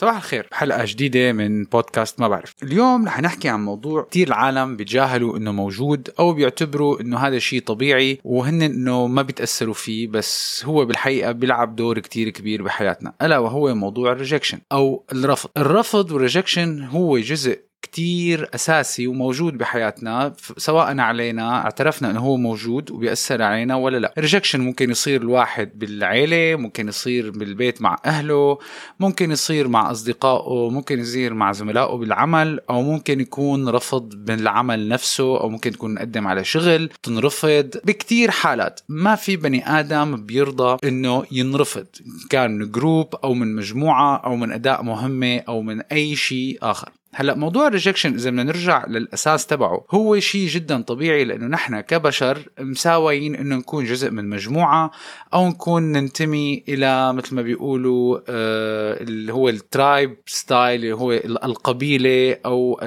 صباح الخير. حلقة جديدة من بودكاست ما بعرف. اليوم رح نحكي عن موضوع كثير العالم بيتجاهلوا إنه موجود أو بيعتبروا إنه هذا شيء طبيعي وهن إنه ما بيتأثروا فيه بس هو بالحقيقة بيلعب دور كتير كبير بحياتنا ألا وهو موضوع ال rejection أو الرفض. الرفض وال rejection هو جزء كتير أساسي وموجود بحياتنا سواء علينا اعترفنا أنه هو موجود وبيأثر علينا ولا لا. rejection ممكن يصير الواحد بالعيلة ممكن يصير بالبيت مع أهله ممكن يصير مع أصدقائه ممكن يصير مع زملائه بالعمل أو ممكن يكون رفض بالعمل نفسه أو ممكن تكون نقدم على شغل تنرفض بكتير حالات. ما في بني آدم بيرضى أنه ينرفض كان من group أو من مجموعة أو من أداء مهمة أو من أي شيء آخر. هلا موضوع ال rejection إذا بدنا نرجع للأساس تبعه هو شيء جدا طبيعي لأنه نحن كبشر مساويين إنه نكون جزء من مجموعة أو نكون ننتمي إلى مثل ما بيقولوا آه اللي هو ال tribe style اللي هو القبيلة أو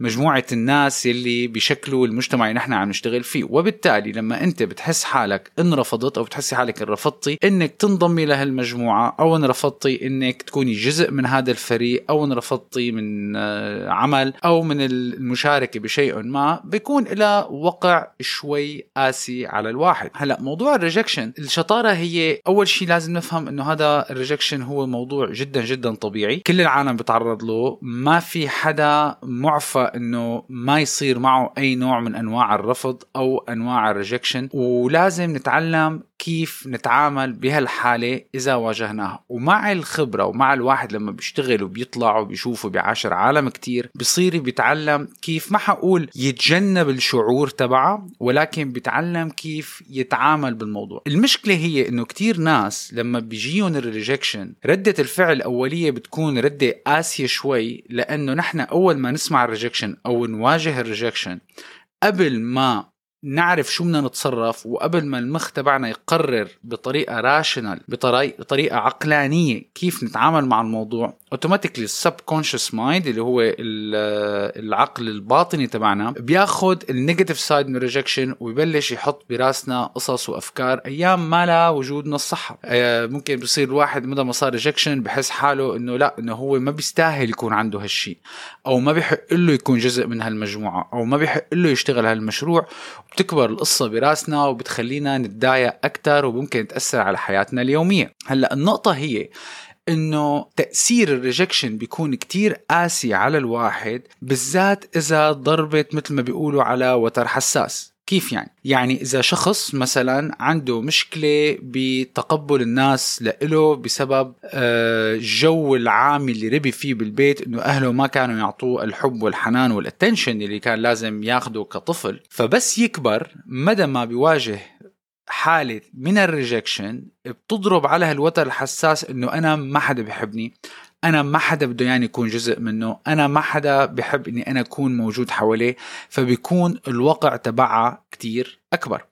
مجموعة الناس يلي بيشكلوا المجتمع اللي نحن عم نشتغل فيه. وبالتالي لما أنت بتحس حالك انرفضت أو بتحسي حالك انرفضتي إنك تنضمي لهالمجموعه أو انرفضتي إنك تكوني جزء من هذا الفريق أو انرفضتي من آه، عمل أو من المشاركة بشيء ما بيكون لها وقع شوي قاسي على الواحد. هلأ موضوع ال rejection الشطارة هي أول شيء لازم نفهم إنه هذا ال rejection هو موضوع جدا جدا طبيعي. كل العالم بيتعرض له. ما في حدا معفى إنه ما يصير معه أي نوع من أنواع الرفض أو أنواع ال rejection. ولازم نتعلم كيف نتعامل بهالحالة إذا واجهناها. ومع الخبرة ومع الواحد لما بيشتغل وبيطلع وبيشوف وبيعاشر عالم كتير بصير بيتعلم كيف ما حقول يتجنب الشعور تبعه ولكن بيتعلم كيف يتعامل بالموضوع. المشكلة هي إنه كتير ناس لما بيجيهم ال rejection ردة الفعل الأولية بتكون ردة قاسية شوي لأنه نحن أول ما نسمع ال rejection أو نواجه ال rejection قبل ما نعرف شو بدنا نتصرف وقبل ما المخ تبعنا يقرر بطريقة rational بطريقة عقلانية كيف نتعامل مع الموضوع automatically ال subconscious mind اللي هو العقل الباطني تبعنا بياخذ ال negative side من ال rejection ويبلش يحط براسنا قصص وأفكار أيام ما إلها وجود من الصحة. آه، ممكن بصير الواحد مدى ما صار rejection بحس حاله إنه لا إنه هو ما بيستاهل يكون عنده هالشيء أو ما بيحق له يكون جزء من هالمجموعة أو ما بيحق له يشتغل هالمشروع بتكبر القصة براسنا وبتخلينا نتضايق أكثر وممكن تأثر على حياتنا اليومية. هلأ النقطة هي إنه تأثير ال rejection بيكون كتير قاسي على الواحد بالذات إذا ضربت مثل ما بيقولوا على وتر حساس. كيف يعني؟ يعني إذا شخص مثلا عنده مشكلة بتقبل الناس لإله بسبب الجو آه، العام اللي ربي فيه بالبيت إنه أهله ما كانوا يعطوه الحب والحنان وال attention اللي كان لازم ياخده كطفل فبس يكبر مدى ما بيواجه حالة من ال rejection بتضرب على هالوتر الحساس إنه أنا ما حدا بحبني أنا ما حدا بده يعني يكون جزء منه. أنا ما حدا بحب إني أنا أكون موجود حواليه فبيكون الوقع تبعها كتير أكبر.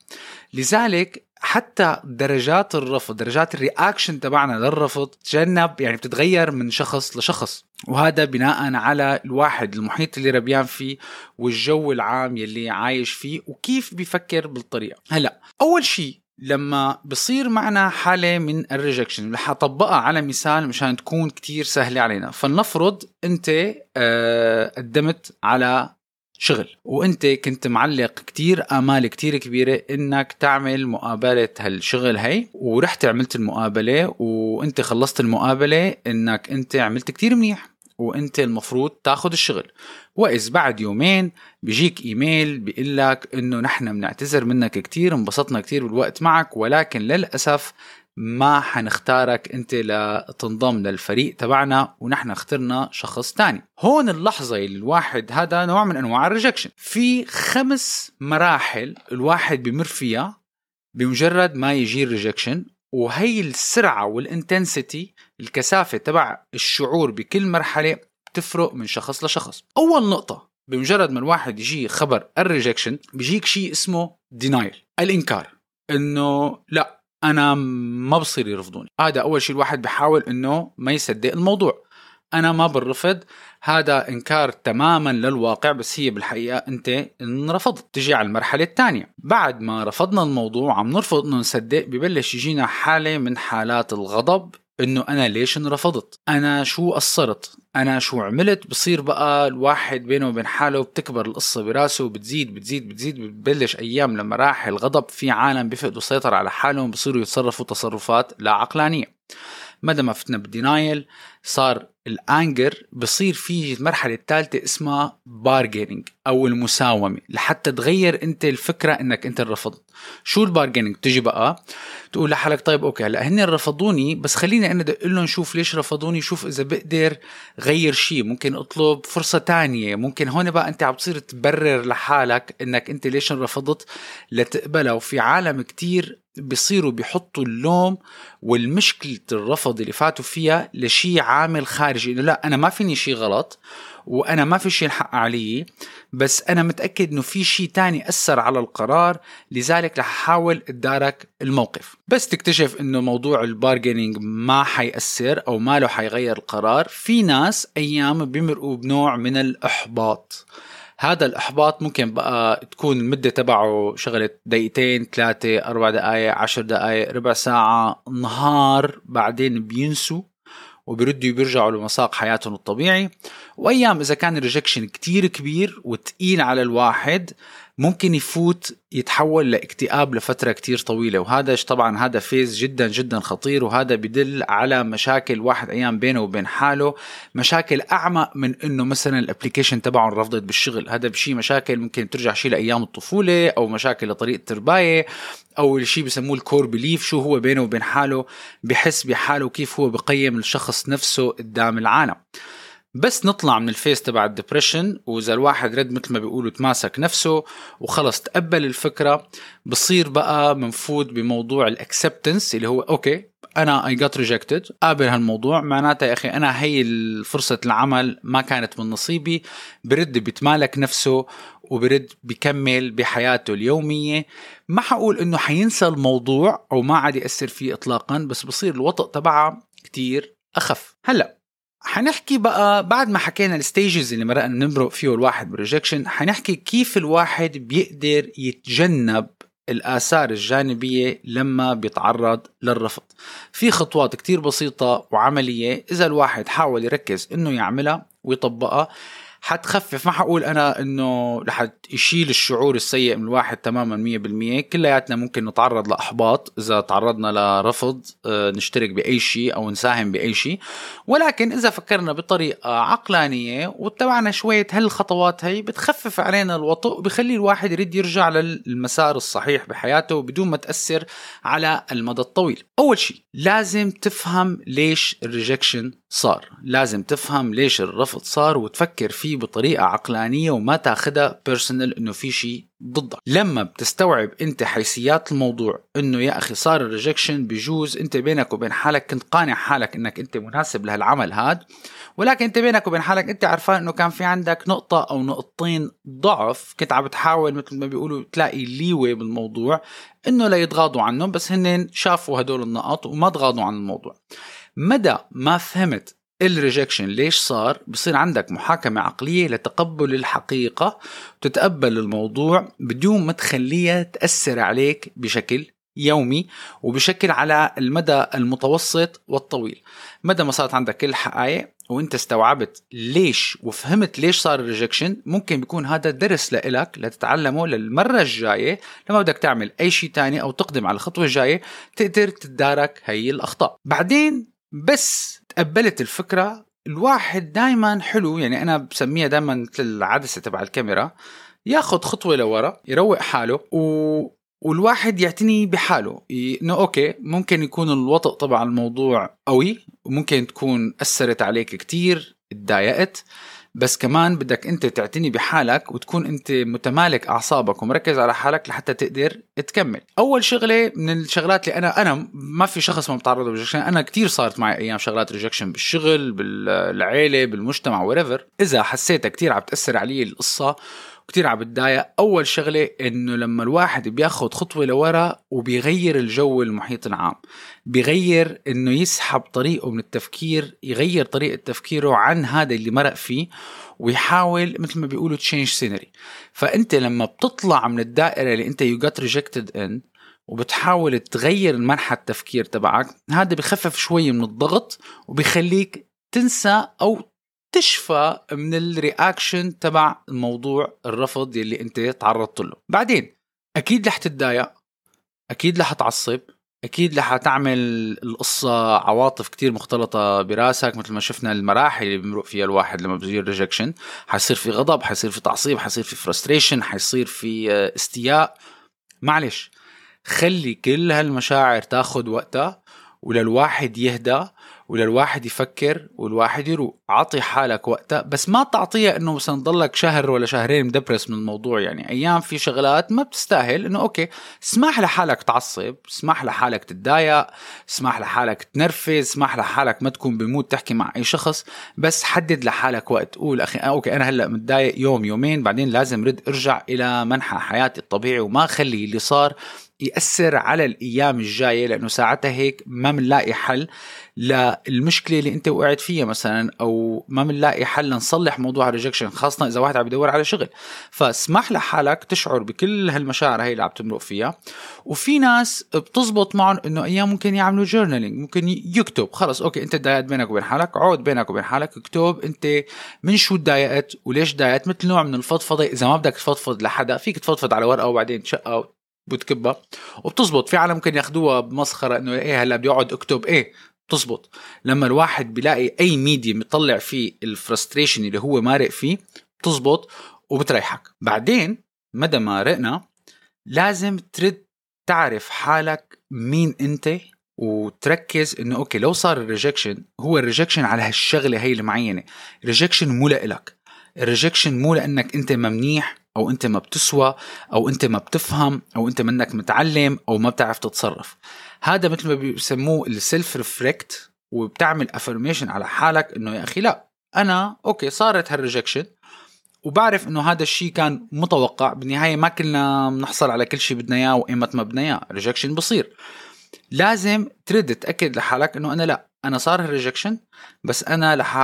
لذلك حتى درجات الرفض درجات ال reaction تبعنا للرفض تجنب يعني بتتغير من شخص لشخص. وهذا بناء على الواحد المحيط اللي ربيان فيه والجو العام يلي عايش فيه وكيف بيفكر بالطريقة. هلأ أول شيء لما بصير معنا حالة من الريجكشن رح أطبقها على مثال مشان تكون كتير سهلة علينا. فلنفرض أنت آه، قدمت على شغل وأنت كنت معلق كتير آمال كتير كبيرة إنك تعمل مقابلة هالشغل هي ورحت عملت المقابلة وأنت خلصت المقابلة إنك أنت عملت كتير منيح. وانت المفروض تاخذ الشغل. وإذ بعد يومين بيجيك إيميل بيقول لك إنه نحن بنعتذر منك كتير انبسطنا كتير بالوقت معك ولكن للأسف ما حنختارك أنت لتنضم للفريق تبعنا ونحن اخترنا شخص تاني. هون اللحظة اللي الواحد هذا نوع من أنواع ال rejection. في خمس مراحل الواحد بمر فيها بمجرد ما يجي ال rejection وهي السرعة وال intensity الكثافة تبع الشعور بكل مرحلة بتفرق من شخص لشخص. أول نقطة بمجرد ما الواحد يجي خبر ال rejection بيجيك شيء اسمه denial الإنكار. إنه لا أنا ما بصير يرفضوني. هذا أول شيء الواحد بحاول إنه ما يصدق الموضوع. أنا ما بنرفض هذا إنكار تماما للواقع بس هي بالحقيقة أنت انرفضت تجي على المرحلة الثانية. بعد ما رفضنا الموضوع عم نرفض انه نصدق ببلش يجينا حالة من حالات الغضب إنه أنا ليش انرفضت؟ أنا شو قصرت؟ أنا شو عملت؟ بصير بقى الواحد بينه وبين حاله بتكبر القصة براسه وبتزيد بتزيد بتزيد بتبلش أيام لما راح الغضب في عالم بيفقدوا السيطرة على حالهم بصيروا يتصرفوا تصرفات لا عقلانية. مدى ما فتنا بال denial صار ال anger بصير في المرحلة الثالثة اسمها bargaining أو المساومة لحتى تغير أنت الفكرة إنك أنت رفضت شو ال bargaining تجي بقى تقول لحالك طيب okay هلأ هن رفضوني بس خليني أنا ادق لهم شوف ليش رفضوني شوف إذا بقدر غير شيء ممكن أطلب فرصة تانية. ممكن هون بقى أنت عم تصير تبرر لحالك إنك أنت ليش رفضت لتقبلها. وفي عالم كتير بيصيروا بيحطوا اللوم والمشكلة الرفض اللي فاتوا فيها لشيء عامل خارجي. إنه لا أنا ما فيني شيء غلط. وأنا ما في شيء الحق علي بس أنا متأكد إنه في شيء تاني أثر على القرار لذلك رح أحاول اتدارك الموقف. بس تكتشف إنه موضوع البارجينينج ما حيأثر أو ما له حيغير القرار. في ناس أيام بيمرقوا بنوع من الإحباط. هذا الإحباط ممكن بقى تكون المده تبعه شغلة دقيقتين ثلاثة أربع دقائق عشر دقائق ربع ساعة نهار بعدين بينسوا. وبيردوا بيرجعوا لمساق حياتهم الطبيعي. وأيام إذا كان ال rejection كتير كبير وتقيل على الواحد ممكن يفوت يتحول لاكتئاب لفترة كتير طويلة. وهذا طبعا هذا phase جدا جدا خطير. وهذا بدل على مشاكل واحد أيام بينه وبين حاله مشاكل اعمق من إنه مثلا ال application تبعه رفضت بالشغل. هذا بشي مشاكل ممكن ترجع شيء لأيام الطفولة أو مشاكل لطريقة ترباية أو الشيء بسموه ال core belief شو هو بينه وبين حاله بحس بحاله وكيف هو بقيم الشخص نفسه قدام العالم. بس نطلع من ال phase تبع ال depression وإذا الواحد رد مثل ما بيقولوا تماسك نفسه وخلص تقبل الفكرة بصير بقى منفوت بموضوع ال acceptance اللي هو okay أنا I get rejected قابل هالموضوع معناتها يا أخي أنا هي فرصة العمل ما كانت من نصيبي برد بيتمالك نفسه وبرد بكمل بحياته اليومية. ما حقول إنه حينسى الموضوع أو ما عاد يأثر فيه اطلاقا بس بصير الوطأة تبعها كتير أخف. هلأ حنحكي بقى بعد ما حكينا ال stages اللي مرقنا نمرق فيه الواحد بال rejection حنحكي كيف الواحد بيقدر يتجنب الآثار الجانبية لما بيتعرض للرفض. في خطوات كتير بسيطة وعملية إذا الواحد حاول يركز إنه يعملها ويطبقها. حتخفف. ما حقول أنا إنه رح يشيل الشعور السيء من الواحد تماما 100% كلياتنا ممكن نتعرض لأحباط إذا تعرضنا لرفض آه، نشترك بأي شيء أو نساهم بأي شيء. ولكن إذا فكرنا بطريقة عقلانية واتبعنا شوية هالخطوات هي بتخفف علينا الوطأة وبخلي الواحد يرد يرجع للمسار الصحيح بحياته بدون ما تأثر على المدى الطويل. أول شيء لازم تفهم ليش ال rejection صار. لازم تفهم ليش الرفض صار وتفكر فيه بطريقة عقلانية وما تاخدها personal إنه في شيء ضدك. لما بتستوعب أنت حيثيات الموضوع إنه يا أخي صار ال rejection بجوز أنت بينك وبين حالك كنت قانع حالك إنك أنت مناسب لهالعمل هاد ولكن أنت بينك وبين حالك أنت عارفان إنه كان في عندك نقطة أو نقطتين ضعف كنت عم بتحاول مثل ما بيقولوا تلاقي ليوي بالموضوع إنه لا يتغاضوا عنهم بس هن شافوا هدول النقط وما تغاضوا عن الموضوع. مدى ما فهمت الريجكشن ليش صار؟ بصير عندك محاكمة عقلية لتقبل الحقيقة وتتقبل الموضوع بدون ما تخليها تأثر عليك بشكل يومي وبشكل على المدى المتوسط والطويل. مدى ما صارت عندك الحقائق وانت استوعبت ليش وفهمت ليش صار ال rejection ممكن بيكون هذا درس لإلك لتتعلمه للمرة الجاية. لما بدك تعمل أي شيء تاني أو تقدم على الخطوة الجاية تقدر تتدارك هي الأخطاء. بعدين بس تقبلت الفكرة. الواحد دائما حلو يعني أنا بسميها دائما مثل العدسه تبع الكاميرا. ياخذ خطوة لورا يروق حاله و... والواحد يعتني بحاله. إنه okay ممكن يكون الوطأة تبع الموضوع قوي وممكن تكون أثرت عليك كتير تضايقت بس كمان بدك انت تعتني بحالك وتكون انت متمالك اعصابك ومركز على حالك لحتى تقدر تكمل. أول شغلة من الشغلات اللي أنا أنا ما في شخص ما بتعرض ل rejection أنا كتير صارت معي أيام شغلات rejection بالشغل بالعيلة بالمجتمع wherever إذا حسيتها كتير عم تأثر علي القصة كتير عم بتضايق. أول شغلة إنه لما الواحد بياخد خطوة لورا وبيغير الجو المحيط العام بيغير إنه يسحب طريقه من التفكير يغير طريقة تفكيره عن هذا اللي مرق فيه ويحاول مثل ما بيقولوا change scenery فأنت لما بتطلع من الدائرة اللي أنت you got rejected in وبتحاول تغير منحى التفكير تبعك هذا بخفف شوي من الضغط وبيخليك تنسى أو تشفى من ال reaction تبع الموضوع الرفض يلي انت تعرضت له. بعدين أكيد رح تتضايق أكيد رح تعصب أكيد رح تعمل القصة عواطف كتير مختلطة براسك مثل ما شفنا المراحل اللي بمرق فيها الواحد لما بيصير rejection حيصير في غضب حيصير في تعصيب حيصير في frustration حيصير في استياء. معلش خلي كل هالمشاعر تاخد وقتها وللواحد يهدى وللواحد يفكر والواحد يروق. عطي حالك وقتها بس ما تعطيها إنه مثلا ضلك شهر ولا شهرين مدبرس من الموضوع. يعني أيام في شغلات ما بتستاهل إنه okay اسمح لحالك تعصب اسمح لحالك تتضايق اسمح لحالك تنرفز اسمح لحالك ما تكون ب mood تحكي مع أي شخص. بس حدد لحالك وقت. قول أخي okay أنا هلأ متضايق يوم يومين بعدين لازم رد. ارجع إلى منحى حياتي الطبيعي وما اخلي اللي صار يأثر على الأيام الجاية لأنه ساعتها هيك ما بنلاقي حل للمشكلة اللي أنت وقعت فيها مثلا أو ما بنلاقي حل نصلح موضوع ال rejection خاصة إذا واحد عم يدور على شغل. فاسمح لحالك تشعر بكل هالمشاعر هي اللي عم تمرق فيها. وفي ناس بتزبط معهم إنه أيام ممكن يعملوا journaling ممكن يكتب. خلص okay أنت تضايقت بينك وبين حالك قعود بينك وبين حالك اكتب أنت من شو تضايقت وليش تضايقت مثل نوع من الفضفضة إذا ما بدك تفضفض لحدا فيك تفضفض على ورقة وبعدين تشقها بتكبها وبتزبط. في عالم ممكن ياخدوها بمسخرة إنه إيه هلا بدي اقعد اكتب إيه بتزبط. لما الواحد بيلاقي أي ميديا مطلع فيه ال frustration اللي هو مارق فيه بتزبط وبتريحك. بعدين مدى ما رقت لازم ترد تعرف حالك مين أنت وتركز إنه okay لو صار ال rejection هو ال rejection على هالشغلة هي المعينة. ال rejection مو لإلك. ال rejection مو لأنك أنت مو منيح أو أنت ما بتسوى أو أنت ما بتفهم أو أنت منك متعلم أو ما بتعرف تتصرف. هذا مثل ما بيسموه ال self reflect وبتعمل affirmation على حالك إنه يا أخي لا أنا okay صارت هال rejection وبعرف إنه هذا الشيء كان متوقع. بالنهاية ما كلنا بنحصل على كل شيء بدنا إياه وايمت ما بدنا إياه. rejection بصير. لازم ترد تأكد لحالك إنه أنا لا أنا صار هال rejection بس أنا رح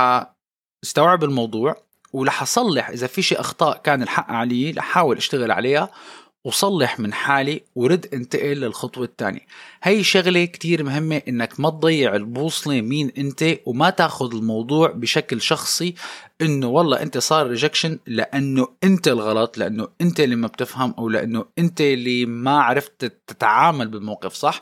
أستوعب الموضوع ورح أصلح إذا في شيء أخطاء كان الحق علي رح أحاول أشتغل عليها وصلح من حالي ورد انتقل للخطوة الثانية هي شغلة كتير مهمة إنك ما تضيع البوصلة مين أنت وما تاخذ الموضوع بشكل شخصي إنه والله أنت صار ريجكشن لأنه أنت الغلط لأنه أنت اللي ما بتفهم أو لأنه أنت اللي ما عرفت تتعامل بالموقف صح.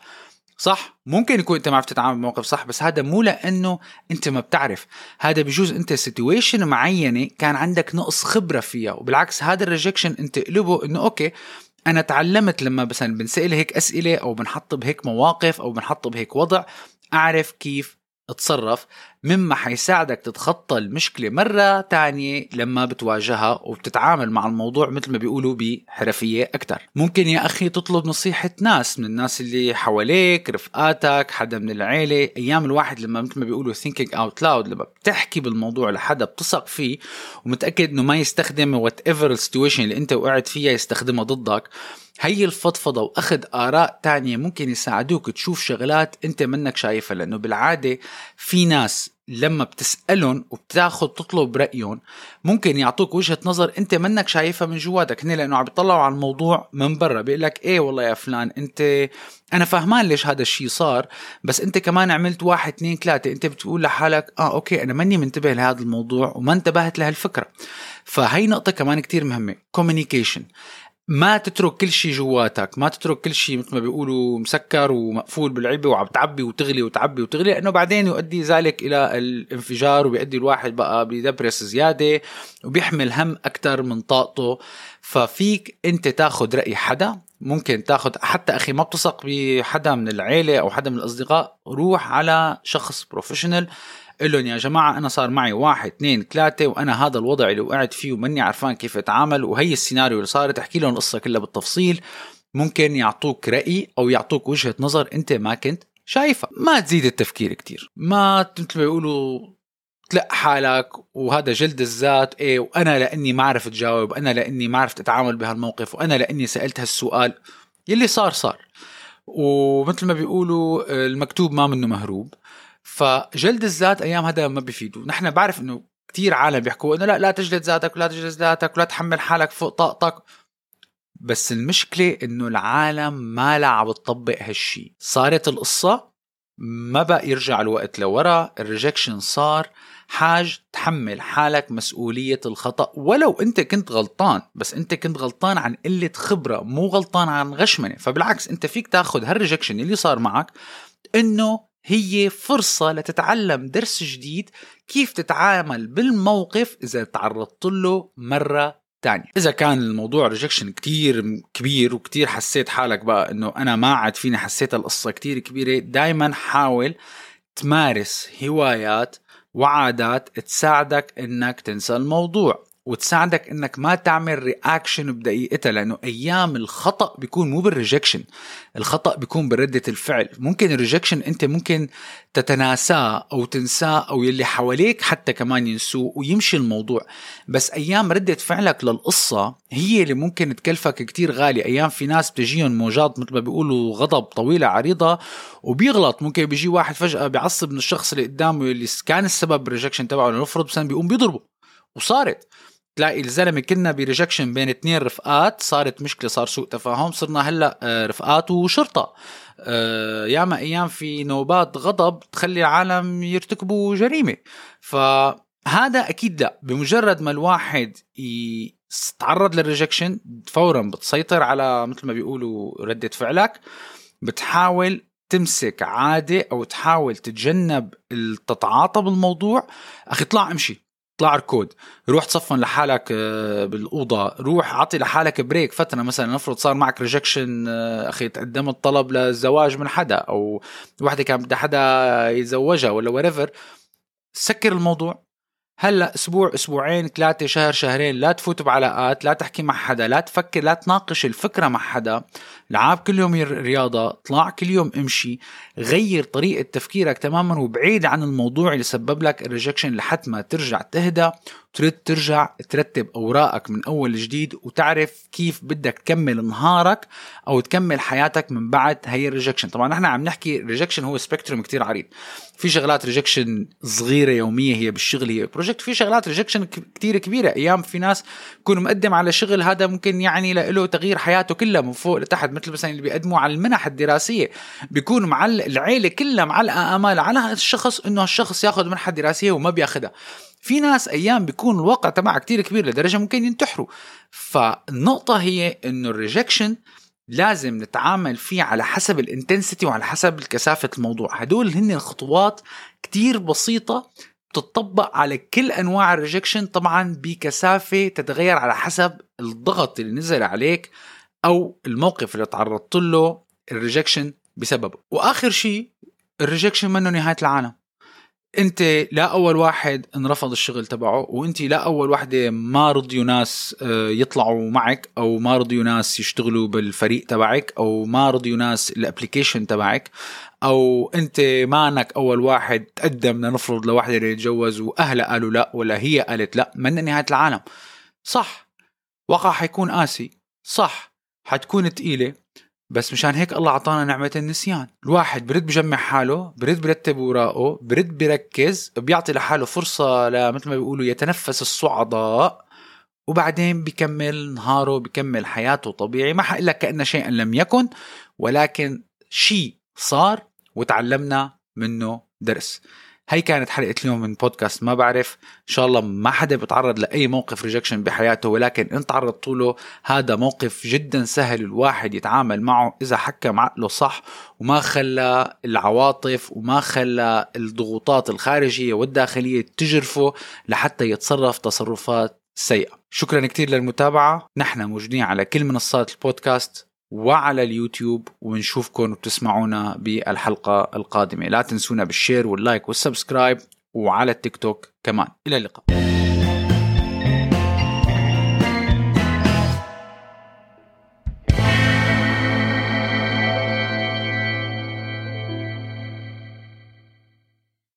صح؟ ممكن يكون أنت ما عرفت تتعامل بموقف صح بس هذا مو لأنه أنت ما بتعرف. هذا بجوز أنت situation معينة كان عندك نقص خبرة فيها وبالعكس هذا ال rejection أنت قلبه إنه أوكي أنا تعلمت لما مثلا بنسأل هيك أسئلة أو بنحط بهيك مواقف أو بنحط بهيك وضع أعرف كيف أتصرف. مما حيساعدك تتخطى المشكلة مرة تانية لما بتواجهها وبتتعامل مع الموضوع مثل ما بيقولوا بحرفية أكتر. ممكن يا أخي تطلب نصيحة ناس من الناس اللي حواليك رفقاتك حدا من العيلة. أيام الواحد لما مثل ما بيقولوا thinking out loud لما بتحكي بالموضوع لحدا بتثق فيه ومتأكد إنه ما يستخدم ever ال situation اللي أنت وقعت فيها يستخدمها ضدك. هي الفضفضة وأخذ آراء تانية ممكن يساعدوك تشوف شغلات أنت منك شايفها لأنه بالعادة في ناس لما بتسألهم وبتاخذ تطلب رأيهم ممكن يعطوك وجهة نظر أنت منك شايفها من جواتك. هن لأنه عم بيطلعوا على الموضوع من برا بيقول لك إيه والله يا فلان أنت أنا فهمان ليش هذا الشيء صار بس أنت كمان عملت واحد اثنين ثلاثة. أنت بتقول لحالك آه أوكي أنا ماني منتبه لهذا الموضوع وما انتبهت لهالفكرة. فهي نقطة كمان كتير مهمة communication. ما تترك كل شيء جواتك ما تترك كل شيء مثل ما بيقولوا مسكر ومقفول بالعلبة وعم تعبي وتغلي وتعبي وتغلي لأنه بعدين يؤدي ذلك إلى الانفجار وبيؤدي الواحد بقى بيدبرس زيادة وبيحمل هم أكثر من طاقته. ففيك أنت تاخذ رأي حدا ممكن تاخذ حتى أخي ما بتثق بحدا من العيلة أو حدا من الأصدقاء روح على شخص بروفيشنال لهم يا جماعة أنا صار معي واحد اثنين ثلاثة وأنا هذا الوضع اللي وقعت فيه وماني عرفان كيف أتعامل وهي السيناريو اللي صارت. أحكي لهم القصة كلها بالتفصيل. ممكن يعطوك رأي أو يعطوك وجهة نظر أنت ما كنت شايفها. ما تزيد التفكير كتير. ما مثل ما بيقولوا تلق حالك وهذا جلد الذات إيه وأنا لأني ما عرفت جاوب أنا لأني ما عرفت أتعامل بهالموقف وأنا لأني سألت هالسؤال. يلي صار صار. ومثل ما بيقولوا المكتوب ما منه مهروب. فجلد الذات أيام هذا ما بيفيد ونحن بعرف إنه كتير عالم بيحكوا إنه لا لا تجلد ذاتك ولا تجلد ذاتك ولا تحمل حالك فوق طاقتك. بس المشكلة إنه العالم ما لا عم تطبق هالشي. صارت القصة ما بقى يرجع الوقت لورا. ال rejection صار حاج تحمل حالك مسؤولية الخطأ. ولو أنت كنت غلطان بس أنت كنت غلطان عن قلة خبرة مو غلطان عن غشمنة. فبالعكس أنت فيك تاخد هال rejection اللي صار معك إنه هي فرصة لتتعلم درس جديد كيف تتعامل بالموقف إذا تعرضت له مرة تانية. إذا كان الموضوع rejection كتير كبير وكتير حسيت حالك بقى إنه أنا ما عاد فيني حسيت القصة كتير كبيرة دايما حاول تمارس هوايات وعادات تساعدك إنك تنسى الموضوع. وتساعدك إنك ما تعمل reaction بدقيقتها لأنه أيام الخطأ بيكون مو بال rejection الخطأ بيكون بردة الفعل. ممكن ال rejection أنت ممكن تتناساه أو تنساه أو يلي حواليك حتى كمان ينسوه ويمشي الموضوع. بس أيام ردة فعلك للقصة هي اللي ممكن تكلفك كتير غالي. أيام في ناس بتجيهم موجات مثل ما بيقولوا غضب طويلة عريضة وبيغلط. ممكن بيجي واحد فجأة بيعصب من الشخص اللي قدامه اللي كان السبب بال rejection تبعه لنفرض مثلا بيقوم بيضربه. وصارت. تلاقي الزلمة كنا ب rejection بين اثنين رفقات صارت مشكلة صار سوء تفاهم صرنا هلأ آه، رفقات وشرطة. آه، ياما أيام في نوبات غضب تخلي العالم يرتكبوا جريمة. فهذا أكيد لا. بمجرد ما الواحد يتعرض لل rejection فورا بتسيطر على مثل ما بيقولوا ردة فعلك. بتحاول تمسك عادة أو تحاول تتجنب تتعاطى بالموضوع. أخي اطلع امشي. اطلع اركض روح تصفن لحالك آه، بالأوضة. روح اعطي لحالك break فترة مثلا نفرض صار معك rejection آه، أخي تقدمت طلب للزواج من حدا أو وحدة كان بدها حدا يتزوجها ولا وريفر سكر الموضوع. هلأ أسبوع أسبوعين ثلاثة شهر شهرين لا تفوت بعلاقات لا تحكي مع حدا لا تفكر لا تناقش الفكرة مع حدا. لعاب كل يوم رياضة طلع كل يوم امشي غير طريقة تفكيرك تماما وبعيد عن الموضوع اللي سبب لك الريجكشن لحد ما ترجع تهدى تريد ترجع ترتب أوراقك من أول جديد وتعرف كيف بدك تكمل نهارك أو تكمل حياتك من بعد هي ال rejection طبعا نحن عم نحكي rejection هو spectrum كتير عريض. في شغلات rejection صغيرة يومية هي بالشغل هي project في شغلات rejection كتير كبيرة. أيام في ناس يكون مقدم على شغل هذا ممكن يعني له تغيير حياته كلها من فوق لتحت. مثل مثلا اللي بيقدموا على المنح الدراسية بيكون معلق العيلة كلها معلقه امال على الشخص إنه الشخص ياخذ منحة دراسية وما بياخذها في ناس أيام بيكون الواقع تبعها كتير كبير لدرجة ممكن ينتحروا. فالنقطة هي إنه ال rejection لازم نتعامل فيه على حسب ال intensity وعلى حسب كثافة الموضوع. هدول هن الخطوات كتير بسيطة تطبق على كل أنواع ال rejection طبعا بكثافة تتغير على حسب الضغط اللي نزل عليك أو الموقف اللي تعرضت له ال rejection بسببه. وآخر شيء ال rejection منه نهاية العالم. أنت لا أول واحد انرفض الشغل تبعه وأنت لا أول وحده ما رضيوا ناس آه، يطلعوا معك أو ما رضيوا ناس يشتغلوا بالفريق تبعك أو ما رضيوا ناس ال application تبعك أو أنت ما أنك أول واحد تقدم لنفرض لوحده يتجوز وأهلها قالوا لا ولا هي قالت لا من نهاية العالم. صح. وقع حيكون قاسي. صح. حتكون ثقيله بس مشان هيك الله عطانا نعمة النسيان. الواحد برد بجمع حاله برد برتب وراءه برد بركز بيعطي لحاله فرصة لمثل ما بيقولوا يتنفس الصعداء وبعدين بكمل نهاره بكمل حياته طبيعي. ما حقول لك كأن شيئا لم يكن ولكن شيء صار وتعلمنا منه درس. هي كانت حلقة اليوم من بودكاست ما بعرف. إن شاء الله ما حدا بيتعرض لأي موقف rejection بحياته ولكن إن تعرضت له هذا موقف جدا سهل الواحد يتعامل معه إذا حكم عقله صح وما خلى العواطف وما خلى الضغوطات الخارجية والداخلية تجرفه لحتى يتصرف تصرفات سيئة. شكرا كثير للمتابعة. نحن موجودين على كل منصات البودكاست. وعلى اليوتيوب ونشوفكم وبتسمعونا بالحلقة القادمة. لا تنسونا بال share وال like وال subscribe وعلى التيك توك كمان. إلى اللقاء.